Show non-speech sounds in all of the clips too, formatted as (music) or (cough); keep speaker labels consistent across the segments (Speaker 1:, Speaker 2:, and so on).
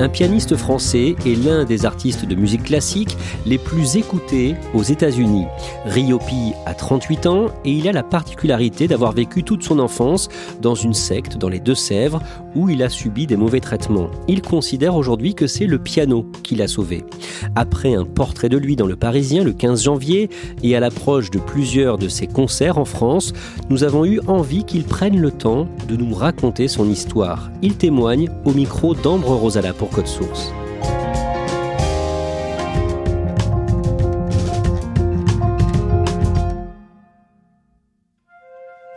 Speaker 1: Un pianiste français est l'un des artistes de musique classique les plus écoutés aux États-Unis. Ryopi a 38 ans et il a la particularité d'avoir vécu toute son enfance dans une secte dans les Deux-Sèvres où il a subi des mauvais traitements. Il considère aujourd'hui que c'est le piano qui l'a sauvé. Après un portrait de lui dans le Parisien le 15 janvier et à l'approche de plusieurs de ses concerts en France, nous avons eu envie qu'il prenne le temps de nous raconter son histoire. Il témoigne au micro d'Ambre Rosala pour Code Source.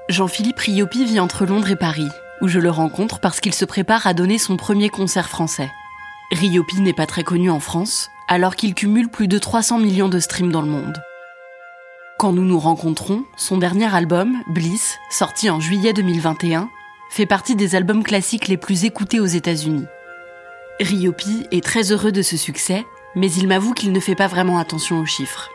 Speaker 2: Jean-Philippe Riopi vit entre Londres et Paris, où je le rencontre parce qu'il se prépare à donner son premier concert français. Riopi n'est pas très connu en France, alors qu'il cumule plus de 300 millions de streams dans le monde. Quand nous nous rencontrons, son dernier album, Bliss, sorti en juillet 2021, fait partie des albums classiques les plus écoutés aux États-Unis. Ryopi est très heureux de ce succès, mais il m'avoue qu'il ne fait pas vraiment attention aux chiffres.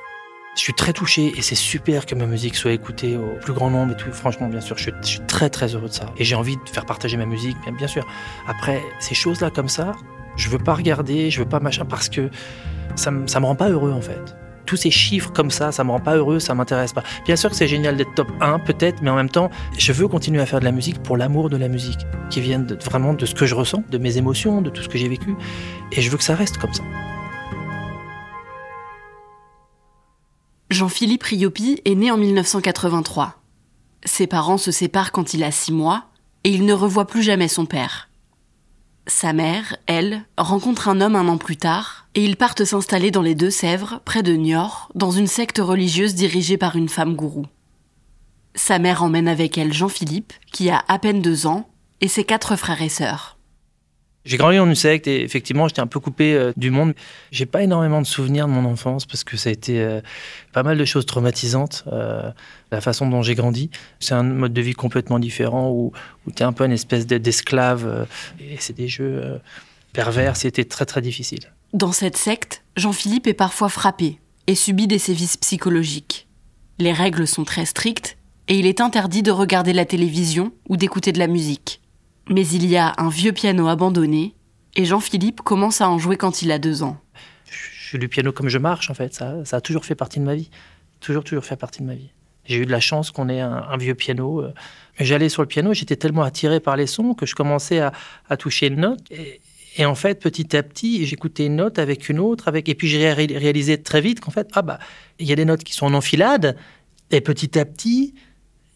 Speaker 3: Je suis très touché et c'est super que ma musique soit écoutée au plus grand nombre et tout. Franchement, bien sûr, je suis, très très heureux de ça. Et j'ai envie de faire partager ma musique, bien, sûr. Après, ces choses-là comme ça, je veux pas regarder, je veux pas machin parce que ça, ça me rend pas heureux en fait tous ces chiffres comme ça, ça me rend pas heureux, ça m'intéresse pas. Bien sûr que c'est génial d'être top 1 peut-être, mais en même temps, je veux continuer à faire de la musique pour l'amour de la musique, qui vient vraiment de ce que je ressens, de mes émotions, de tout ce que j'ai vécu, et je veux que ça reste comme ça.
Speaker 2: Jean-Philippe Riopi est né en 1983. Ses parents se séparent quand il a 6 mois et il ne revoit plus jamais son père. Sa mère, elle, rencontre un homme un an plus tard et ils partent s'installer dans les Deux-Sèvres, près de Niort, dans une secte religieuse dirigée par une femme gourou. Sa mère emmène avec elle Jean-Philippe, qui a à peine deux ans, et ses quatre frères et sœurs.
Speaker 3: J'ai grandi dans une secte et effectivement, j'étais un peu coupé euh, du monde. J'ai pas énormément de souvenirs de mon enfance parce que ça a été euh, pas mal de choses traumatisantes, euh, la façon dont j'ai grandi. C'est un mode de vie complètement différent où, où tu es un peu une espèce d'esclave et c'est des jeux pervers. C'était très très difficile.
Speaker 2: Dans cette secte, Jean-Philippe est parfois frappé et subit des sévices psychologiques. Les règles sont très strictes et il est interdit de regarder la télévision ou d'écouter de la musique. Mais il y a un vieux piano abandonné, et Jean-Philippe commence à en jouer quand il a deux ans.
Speaker 3: Je suis du piano comme je marche, en fait. Ça, a toujours fait partie de ma vie. Toujours, toujours fait partie de ma vie. J'ai eu de la chance qu'on ait un, vieux piano. Euh. J'allais sur le piano, j'étais tellement attiré par les sons que je commençais à, toucher une note. En fait, petit à petit, j'écoutais une note avec une autre, avec et puis j'ai réalisé très vite qu'en fait, ah bah, il y a des notes qui sont en enfilade. Et petit à petit,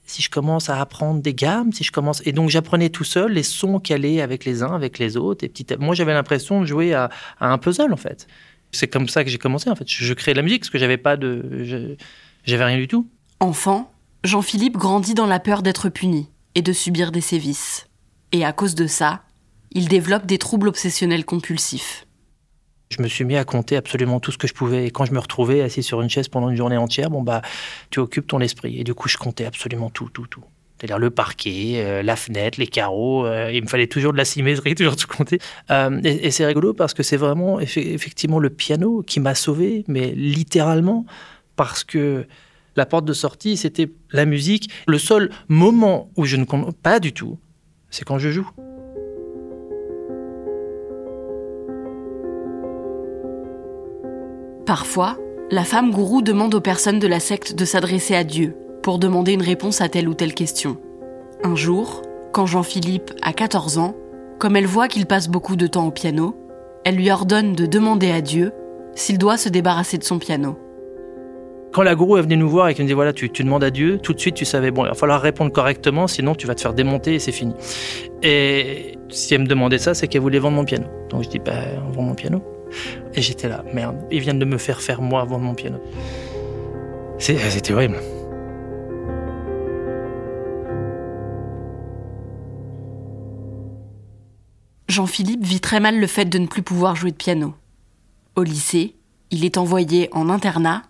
Speaker 3: si je commence à apprendre des gammes, si je commence et donc j'apprenais tout seul les sons allaient avec les uns, avec les autres et petit moi j'avais l'impression de jouer à, un puzzle en fait. C'est comme ça que j'ai commencé en fait. Je, créais de la musique parce que j'avais pas de j'avais rien du tout.
Speaker 2: Enfant, Jean-Philippe grandit dans la peur d'être puni et de subir des sévices. Et à cause de ça, il développe des troubles obsessionnels compulsifs.
Speaker 3: Je me suis mis à compter absolument tout ce que je pouvais. Et quand je me retrouvais assis sur une chaise pendant une journée entière, bon bah, tu occupes ton esprit. Et du coup, je comptais absolument tout, tout, tout. C'est-à-dire le parquet, euh, la fenêtre, les carreaux. Euh, il me fallait toujours de la symétrie, (laughs) toujours tout compter. Euh, et, c'est rigolo parce que c'est vraiment effectivement le piano qui m'a sauvé, mais littéralement parce que la porte de sortie, c'était la musique. Le seul moment où je ne compte pas du tout, c'est quand je joue.
Speaker 2: Parfois, la femme gourou demande aux personnes de la secte de s'adresser à Dieu pour demander une réponse à telle ou telle question. Un jour, quand Jean-Philippe a 14 ans, comme elle voit qu'il passe beaucoup de temps au piano, elle lui ordonne de demander à Dieu s'il doit se débarrasser de son piano.
Speaker 3: Quand la gourou est venue nous voir et qu'elle nous dit voilà, tu, demandes à Dieu, tout de suite tu savais, bon, il va falloir répondre correctement, sinon tu vas te faire démonter et c'est fini. Et si elle me demandait ça, c'est qu'elle voulait vendre mon piano. Donc je dis, ben, on vend mon piano. Et j'étais là, merde, ils viennent de me faire faire moi vendre mon piano. C'était horrible.
Speaker 2: Jean-Philippe vit très mal le fait de ne plus pouvoir jouer de piano. Au lycée, il est envoyé en internat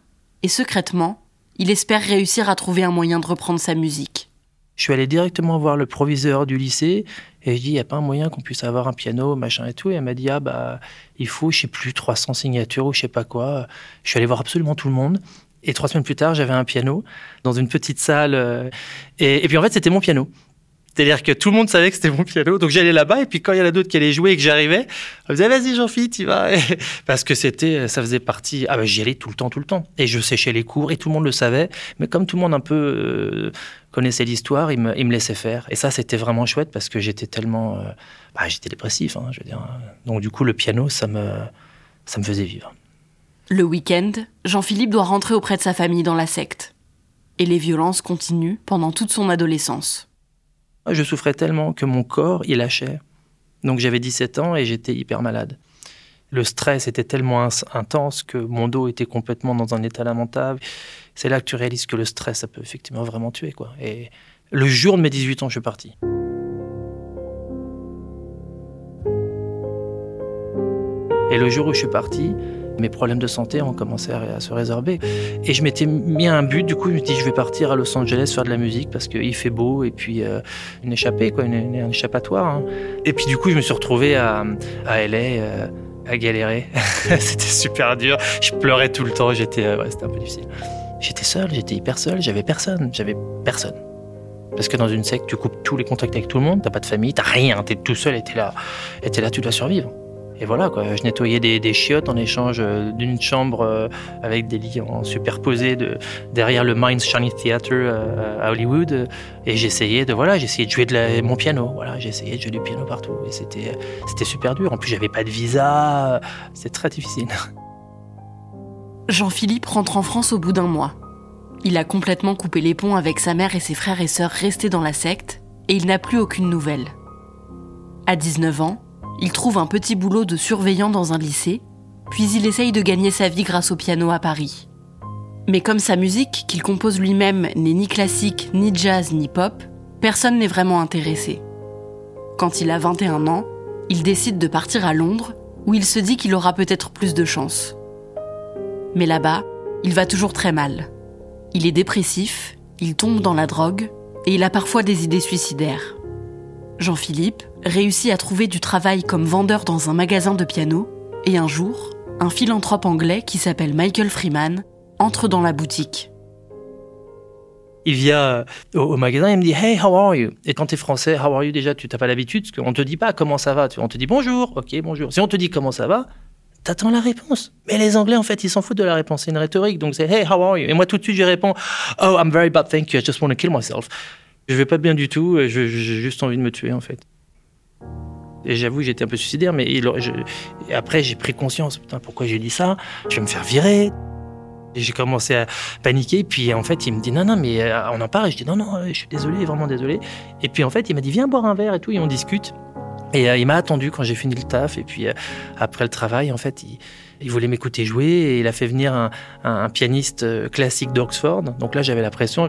Speaker 2: et secrètement, il espère réussir à trouver un moyen de reprendre sa musique.
Speaker 3: Je suis allé directement voir le proviseur du lycée et je dis il n'y a pas un moyen qu'on puisse avoir un piano, machin et tout? Et elle m'a dit ah bah il faut, je sais plus, 300 signatures ou je sais pas quoi. Je suis allé voir absolument tout le monde. Et trois semaines plus tard, j'avais un piano dans une petite salle. Euh, et puis en fait, c'était mon piano. C'est-à-dire que tout le monde savait que c'était mon piano. Donc j'allais là-bas et puis quand il y en a d'autres qui allaient jouer et que j'arrivais, on disait vas-y Jean-Philippe, tu vas. (laughs) Parce que c'était, ça faisait partie. Ah ben j'y allais tout le temps, tout le temps. Et je séchais les cours et tout le monde le savait. Mais comme tout le monde un peu euh, connaissait l'histoire, il me, il me, laissait faire. Et ça c'était vraiment chouette parce que j'étais tellement, euh, bah, j'étais dépressif, hein, je veux dire. Donc du coup le piano, ça me, ça me faisait vivre.
Speaker 2: Le week-end, Jean-Philippe doit rentrer auprès de sa famille dans la secte. Et les violences continuent pendant toute son adolescence.
Speaker 3: Je souffrais tellement que mon corps, il lâchait. Donc j'avais 17 ans et j'étais hyper malade. Le stress était tellement intense que mon dos était complètement dans un état lamentable. C'est là que tu réalises que le stress, ça peut effectivement vraiment tuer. Quoi. Et le jour de mes 18 ans, je suis parti. Et le jour où je suis parti, mes problèmes de santé ont commencé à, se résorber. Et je m'étais mis à un but, du coup, je me dis, je vais partir à Los Angeles faire de la musique parce qu'il fait beau et puis euh, une échappée, quoi, une, un échappatoire. Hein. Et puis, du coup, je me suis retrouvé à, LA. Euh, à galérer. (laughs) c'était super dur. Je pleurais tout le temps. J'étais, euh, c'était un peu difficile. J'étais seul, j'étais hyper seul. J'avais personne. J'avais personne. Parce que dans une secte, tu coupes tous les contacts avec tout le monde. T'as pas de famille, t'as rien. T'es tout seul et t'es là. Et là, tu dois survivre. Et voilà, je nettoyais des, chiottes en échange euh, d'une chambre euh, avec des lits en superposés de, derrière le Mines Shiny Theatre euh, à Hollywood. Et j'essayais de, voilà, j'essayais de jouer de mon piano. Voilà, j'essayais de jouer du piano partout. Et c'était, c'était super dur. En plus, j'avais pas de visa. C'était très difficile. (laughs)
Speaker 2: Jean-Philippe rentre en France au bout d'un mois. Il a complètement coupé les ponts avec sa mère et ses frères et sœurs restés dans la secte, et il n'a plus aucune nouvelle. À 19 ans, il trouve un petit boulot de surveillant dans un lycée, puis il essaye de gagner sa vie grâce au piano à Paris. Mais comme sa musique, qu'il compose lui-même, n'est ni classique, ni jazz, ni pop, personne n'est vraiment intéressé. Quand il a 21 ans, il décide de partir à Londres, où il se dit qu'il aura peut-être plus de chance. Mais là-bas, il va toujours très mal. Il est dépressif, il tombe dans la drogue, et il a parfois des idées suicidaires. Jean-Philippe réussit à trouver du travail comme vendeur dans un magasin de piano, et un jour, un philanthrope anglais qui s'appelle Michael Freeman entre dans la boutique.
Speaker 3: Il vient euh, au, magasin et me dit Hey, how are you? Et quand tu es français, how are you déjà? Tu n'as pas l'habitude, parce qu'on te dit pas comment ça va. On te dit bonjour, ok, bonjour. Si on te dit comment ça va, t'attends la réponse. Mais les Anglais, en fait, ils s'en foutent de la réponse. C'est une rhétorique. Donc c'est Hey, how are you? Et moi, tout de suite, je réponds Oh, I'm very bad, thank you. I just want to kill myself. Je vais pas bien du tout. J'ai juste envie de me tuer, en fait. Et j'avoue, j'étais un peu suicidaire, mais après, j'ai pris conscience. Putain, pourquoi j'ai dit ça? Je vais me faire virer. J'ai commencé à paniquer, puis en fait, il me dit non, non, mais euh, on en parle. Et je dis non, non, je suis désolé, vraiment désolé. Et puis en fait, il m'a dit viens boire un verre et tout, et on discute. Et euh, il m'a attendu quand j'ai fini le taf. Et puis euh, après le travail, en fait, il, voulait m'écouter jouer et il a fait venir un, un pianiste classique d'Oxford. Donc là, j'avais la pression.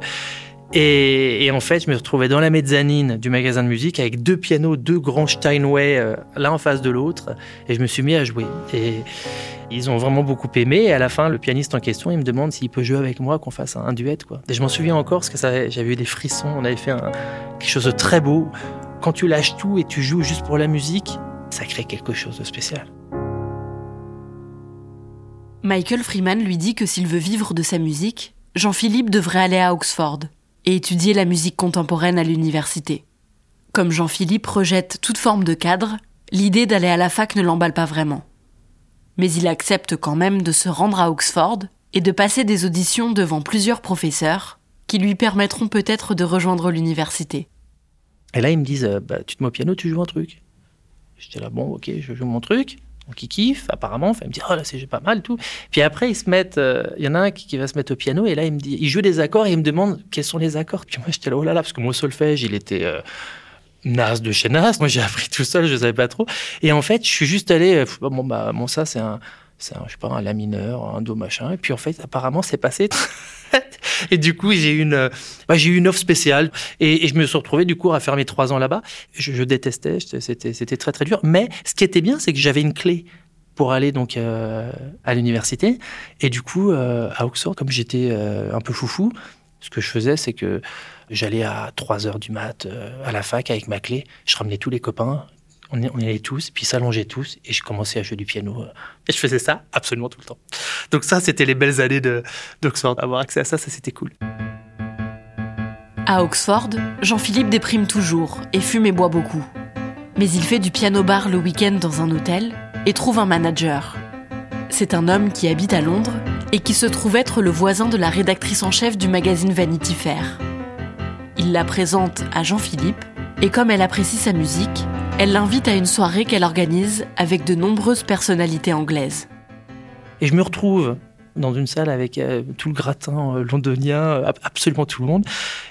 Speaker 3: Et, en fait, je me retrouvais dans la mezzanine du magasin de musique avec deux pianos, deux grands Steinway, euh, l'un en face de l'autre. Et je me suis mis à jouer. Et ils ont vraiment beaucoup aimé. Et à la fin, le pianiste en question, il me demande s'il peut jouer avec moi, qu'on fasse un, duet. Quoi. Et je m'en souviens encore parce que j'avais eu des frissons. On avait fait quelque chose de très beau. Quand tu lâches tout et tu joues juste pour la musique, ça crée quelque chose de spécial.
Speaker 2: Michael Freeman lui dit que s'il veut vivre de sa musique, Jean-Philippe devrait aller à Oxford et étudier la musique contemporaine à l'université. Comme Jean-Philippe rejette toute forme de cadre, l'idée d'aller à la fac ne l'emballe pas vraiment. Mais il accepte quand même de se rendre à Oxford et de passer des auditions devant plusieurs professeurs qui lui permettront peut-être de rejoindre l'université.
Speaker 3: Et là, ils me disent, euh, bah, tu te mets au piano, tu joues un truc. J'étais là, bon, ok, je joue mon truc. Donc ils kiffent, apparemment. Enfin, ils me disent, oh là, c'est pas mal, tout. Puis après, ils se mettent, euh, il y en a un qui, va se mettre au piano, et là, il me dit, il joue des accords, et il me demande quels sont les accords? Puis moi, j'étais là, oh là là, parce que mon solfège, il était euh, de chez nas. Moi, j'ai (laughs) appris tout seul, je savais pas trop. Et en fait, je suis juste allé, bon, bah, ça, c'est un, c'est un, je sais pas, un la mineur, un do machin. Et puis en fait, apparemment, c'est passé. et du coup, j'ai eu une, bah, j'ai eu une offre spéciale. Et, je me suis retrouvé du coup à faire mes trois ans là-bas. Je, détestais, c'était, c'était très très dur. Mais ce qui était bien, c'est que j'avais une clé pour aller donc euh, à l'université. Et du coup, euh, à Oxford, comme j'étais euh, un peu foufou, ce que je faisais, c'est que j'allais à 3 heures du mat à la fac avec ma clé. Je ramenais tous les copains on, y allait tous, puis s'allongeait tous, et je commençais à jouer du piano. Euh, et je faisais ça absolument tout le temps. Donc ça, c'était les belles années d'Oxford. Avoir accès à ça, ça c'était cool.
Speaker 2: À Oxford, Jean-Philippe déprime toujours et fume et boit beaucoup. Mais il fait du piano-bar le week-end dans un hôtel et trouve un manager. C'est un homme qui habite à Londres et qui se trouve être le voisin de la rédactrice en chef du magazine Vanity Fair. Il la présente à Jean-Philippe et comme elle apprécie sa musique, elle l'invite à une soirée qu'elle organise avec de nombreuses personnalités anglaises.
Speaker 3: Et je me retrouve dans une salle avec euh, tout le gratin euh, londonien, euh, absolument tout le monde.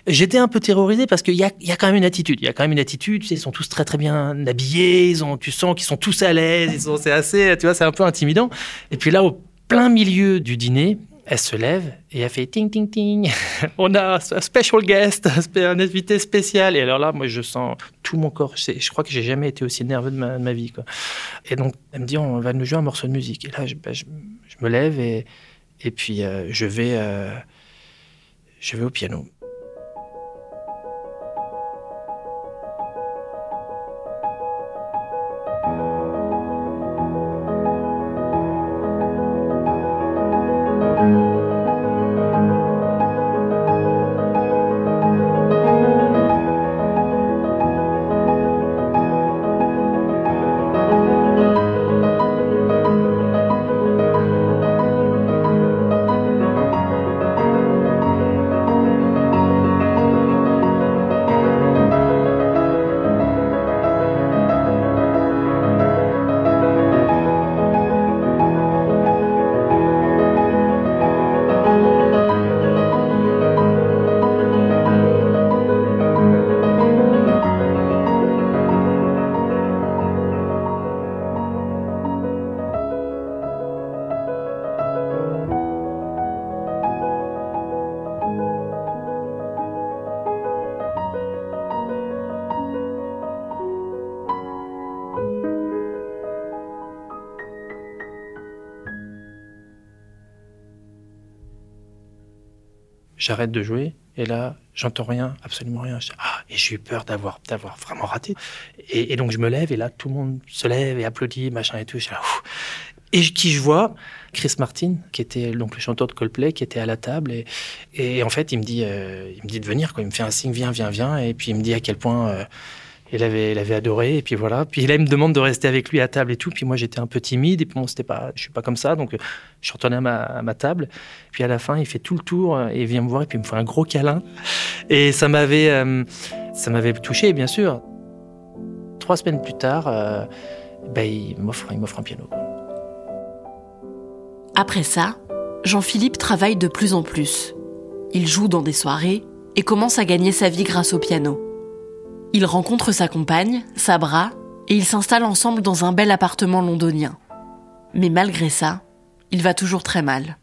Speaker 3: J'étais un peu terrorisé parce qu'il y a, quand même une attitude. Il y a quand même une attitude. ils sont tous très très bien habillés. Ils ont, tu sens qu'ils sont tous à l'aise. C'est assez, tu vois, c'est un peu intimidant. Et puis là, au plein milieu du dîner, elle se lève et elle fait ting ting ting. (laughs) On a un special guest, un invité spécial. Et alors là, moi, je sens tout mon corps. Je crois que j'ai jamais été aussi nerveux de ma, vie. Et donc, elle me dit, on va nous jouer un morceau de musique. Et là, je, ben, me lève et, puis euh, euh, je vais au piano. J'arrête de jouer et là j'entends rien, absolument rien. Ah, et j'ai eu peur d'avoir d'avoir vraiment raté. Et, donc je me lève et là tout le monde se lève et applaudit, machin et tout. et qui je vois? Chris Martin, qui était donc le chanteur de Coldplay, qui était à la table et, et en fait il me dit euh, il me dit de venir quoi. Il me fait un signe viens viens viens et puis il me dit à quel point euh, il avait, il adoré, et puis voilà. Puis là, il me demande de rester avec lui à table et tout. Puis moi, j'étais un peu timide, et puis bon, c'était pas, je suis pas comme ça, donc je suis retourné à ma, table. Puis à la fin, il fait tout le tour et il vient me voir, et puis il me fait un gros câlin. Et ça m'avait, euh, ça m'avait touché, bien sûr. Trois semaines plus tard, euh, ben, il m'offre, il m'offre un piano.
Speaker 2: Après ça, Jean-Philippe travaille de plus en plus. Il joue dans des soirées et commence à gagner sa vie grâce au piano. Il rencontre sa compagne, Sabra, et ils s'installent ensemble dans un bel appartement londonien. Mais malgré ça, il va toujours très mal.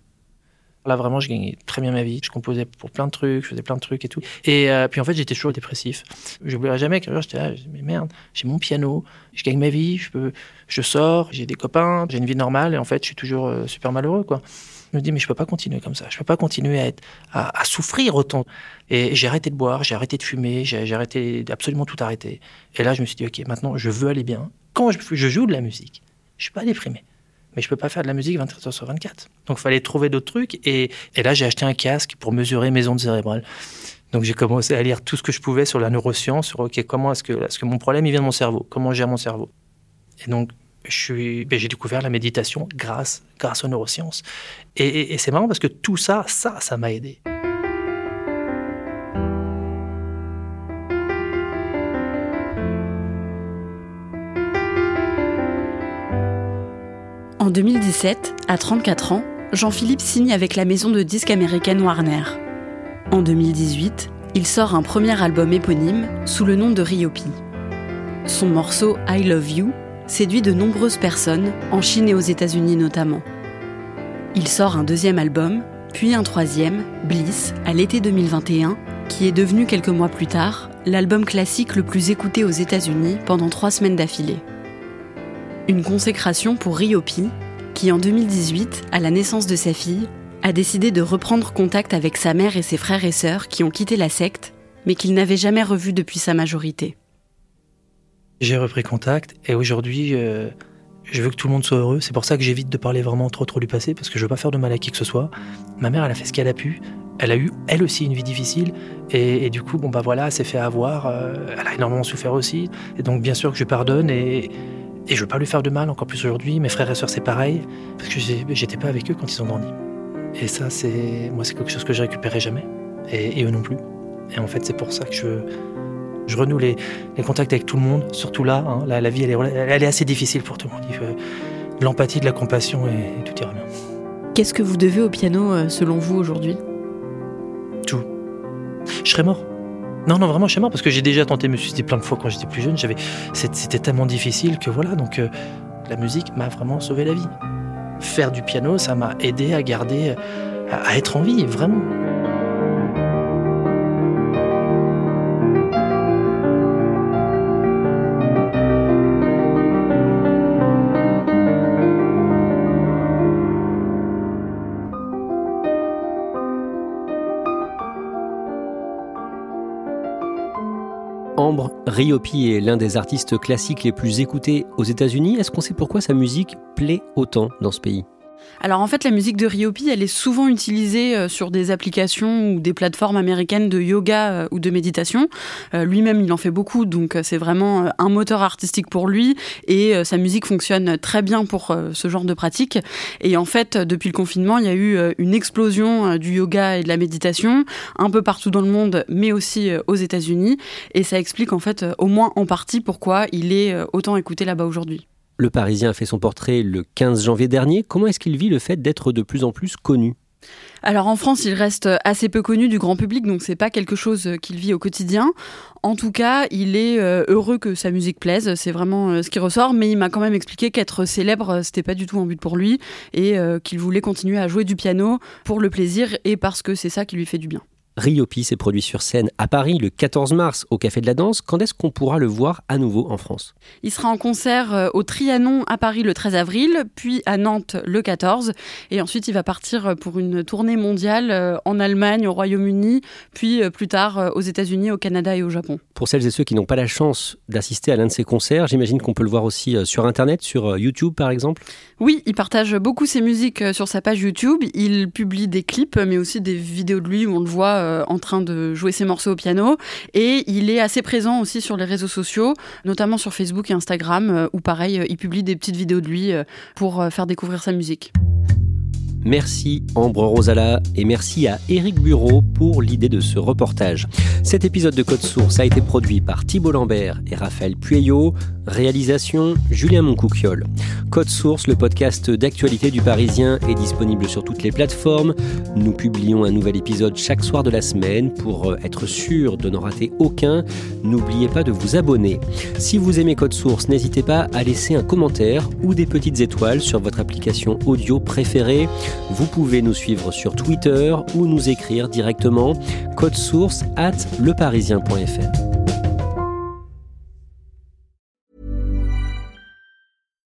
Speaker 3: Là, vraiment, je gagnais très bien ma vie. Je composais pour plein de trucs, je faisais plein de trucs et tout. Et euh, puis, en fait, j'étais toujours dépressif. Je n'oublierai jamais qu'un jour, j'étais là, mais merde, j'ai mon piano, je gagne ma vie, je, peux, je sors, j'ai des copains, j'ai une vie normale, et en fait, je suis toujours euh, super malheureux, quoi. Je me dis, mais je peux pas continuer comme ça. Je peux pas continuer à, être, à, souffrir autant. Et j'ai arrêté de boire, j'ai arrêté de fumer, j'ai arrêté d'absolument tout arrêter. Et là, je me suis dit, OK, maintenant, je veux aller bien. Quand je, joue de la musique, je suis pas déprimé. Mais je peux pas faire de la musique 24 heures sur 24. Donc, il fallait trouver d'autres trucs. Et, là, j'ai acheté un casque pour mesurer mes ondes cérébrales. Donc j'ai commencé à lire tout ce que je pouvais sur la neuroscience, sur ok comment est-ce que, est -ce que mon problème il vient de mon cerveau, comment gère mon cerveau? Et donc ben, j'ai découvert la méditation grâce, grâce aux neurosciences. Et, c'est marrant parce que tout ça, ça, ça m'a aidé.
Speaker 4: En 2017, à 34 ans, Jean-Philippe signe avec la maison de disques américaine Warner. En 2018, il sort un premier album éponyme sous le nom de Ryopi. Son morceau I Love You séduit de nombreuses personnes, en Chine et aux États-Unis notamment. Il sort un deuxième album, puis un troisième, Bliss, à l'été 2021, qui est devenu quelques mois plus tard l'album classique le plus écouté aux États-Unis pendant trois semaines d'affilée. Une consécration pour Ryopi, qui en 2018, à la naissance de sa fille, a décidé de reprendre contact avec sa mère et ses frères et sœurs qui ont quitté la secte, mais qu'il n'avait jamais revus depuis sa majorité.
Speaker 3: J'ai repris contact et aujourd'hui, euh, je veux que tout le monde soit heureux. C'est pour ça que j'évite de parler vraiment trop trop du passé parce que je veux pas faire de mal à qui que ce soit. Ma mère, elle a fait ce qu'elle a pu. Elle a eu, elle aussi, une vie difficile. Et, du coup, bon, bah voilà, elle s'est fait avoir. Euh, elle a énormément souffert aussi. Et donc, bien sûr que je pardonne et, et je veux pas lui faire de mal, encore plus aujourd'hui. Mes frères et sœurs, c'est pareil. Parce que j'étais pas avec eux quand ils ont grandi. Et ça, c'est moi, c'est quelque chose que je récupérerai jamais. Et, eux non plus. Et en fait, c'est pour ça que je, je renoue les, contacts avec tout le monde, surtout là. Hein. la, vie, elle est, elle est, assez difficile pour tout le monde. Il faut de l'empathie, de la compassion et, tout ira bien.
Speaker 4: Qu'est-ce que vous devez au piano, euh, selon vous, aujourd'hui?
Speaker 3: Tout. Je serais mort. Non, non, vraiment, je serais mort parce que j'ai déjà tenté de me suicider plein de fois quand j'étais plus jeune. J'avais, c'était tellement difficile que voilà. Donc, euh, la musique m'a vraiment sauvé la vie faire du piano, ça m'a aidé à garder, à être en vie, vraiment.
Speaker 1: Ryopi est l'un des artistes classiques les plus écoutés aux États-Unis. Est-ce qu'on sait pourquoi sa musique plaît autant dans ce pays?
Speaker 4: Alors en fait, la musique de Ryopi, elle est souvent utilisée euh, sur des applications ou des plateformes américaines de yoga euh, ou de méditation. Euh, lui-même, il en fait beaucoup, donc c'est vraiment un moteur artistique pour lui et sa musique fonctionne très bien pour ce genre de pratique. Et en fait, depuis le confinement, il y a eu une explosion du yoga et de la méditation un peu partout dans le monde, mais aussi aux États-Unis. Et ça explique en fait au moins en partie pourquoi il est autant écouté là-bas aujourd'hui.
Speaker 1: Le Parisien a fait son portrait le 15 janvier dernier. Comment est-ce qu'il vit le fait d'être de plus en plus connu?
Speaker 4: Alors en France, il reste assez peu connu du grand public, donc c'est pas quelque chose qu'il vit au quotidien. En tout cas, il est euh, heureux que sa musique plaise, c'est vraiment euh, ce qui ressort, mais il m'a quand même expliqué qu'être célèbre, c'était pas du tout un but pour lui et euh, qu'il voulait continuer à jouer du piano pour le plaisir et parce que c'est ça qui lui fait du bien.
Speaker 1: Riopi s'est produit sur scène à Paris le 14 mars au Café de la Danse. Quand est-ce qu'on pourra le voir à nouveau en France?
Speaker 4: Il sera en concert euh, au Trianon à Paris le 13 avril, puis à Nantes le 14. Et ensuite, il va partir pour une tournée mondiale euh, en Allemagne, au Royaume-Uni, puis euh, plus tard aux États-Unis, au Canada et au Japon.
Speaker 1: Pour celles et ceux qui n'ont pas la chance d'assister à l'un de ces concerts, j'imagine qu'on peut le voir aussi sur Internet, sur YouTube par exemple?
Speaker 4: Oui, il partage beaucoup ses musiques sur sa page YouTube. Il publie des clips, mais aussi des vidéos de lui où on le voit euh, en train de jouer ses morceaux au piano. Et il est assez présent aussi sur les réseaux sociaux, notamment sur Facebook et Instagram, euh, où pareil, euh, il publie des petites vidéos de lui pour faire découvrir sa musique.
Speaker 1: Merci Ambre Rosala et merci à Eric Bureau pour l'idée de ce reportage. Cet épisode de Code Source a été produit par Thibault Lambert et Raphaël Pueyo. Réalisation Julien Moncouquiole. Code Source, le podcast d'actualité du Parisien, est disponible sur toutes les plateformes. Nous publions un nouvel épisode chaque soir de la semaine. Pour euh, être sûr de n'en rater aucun, n'oubliez pas de vous abonner. Si vous aimez Code Source, n'hésitez pas à laisser un commentaire ou des petites étoiles sur votre application audio préférée. Vous pouvez nous suivre sur Twitter ou nous écrire directement code source at leparisien.fr.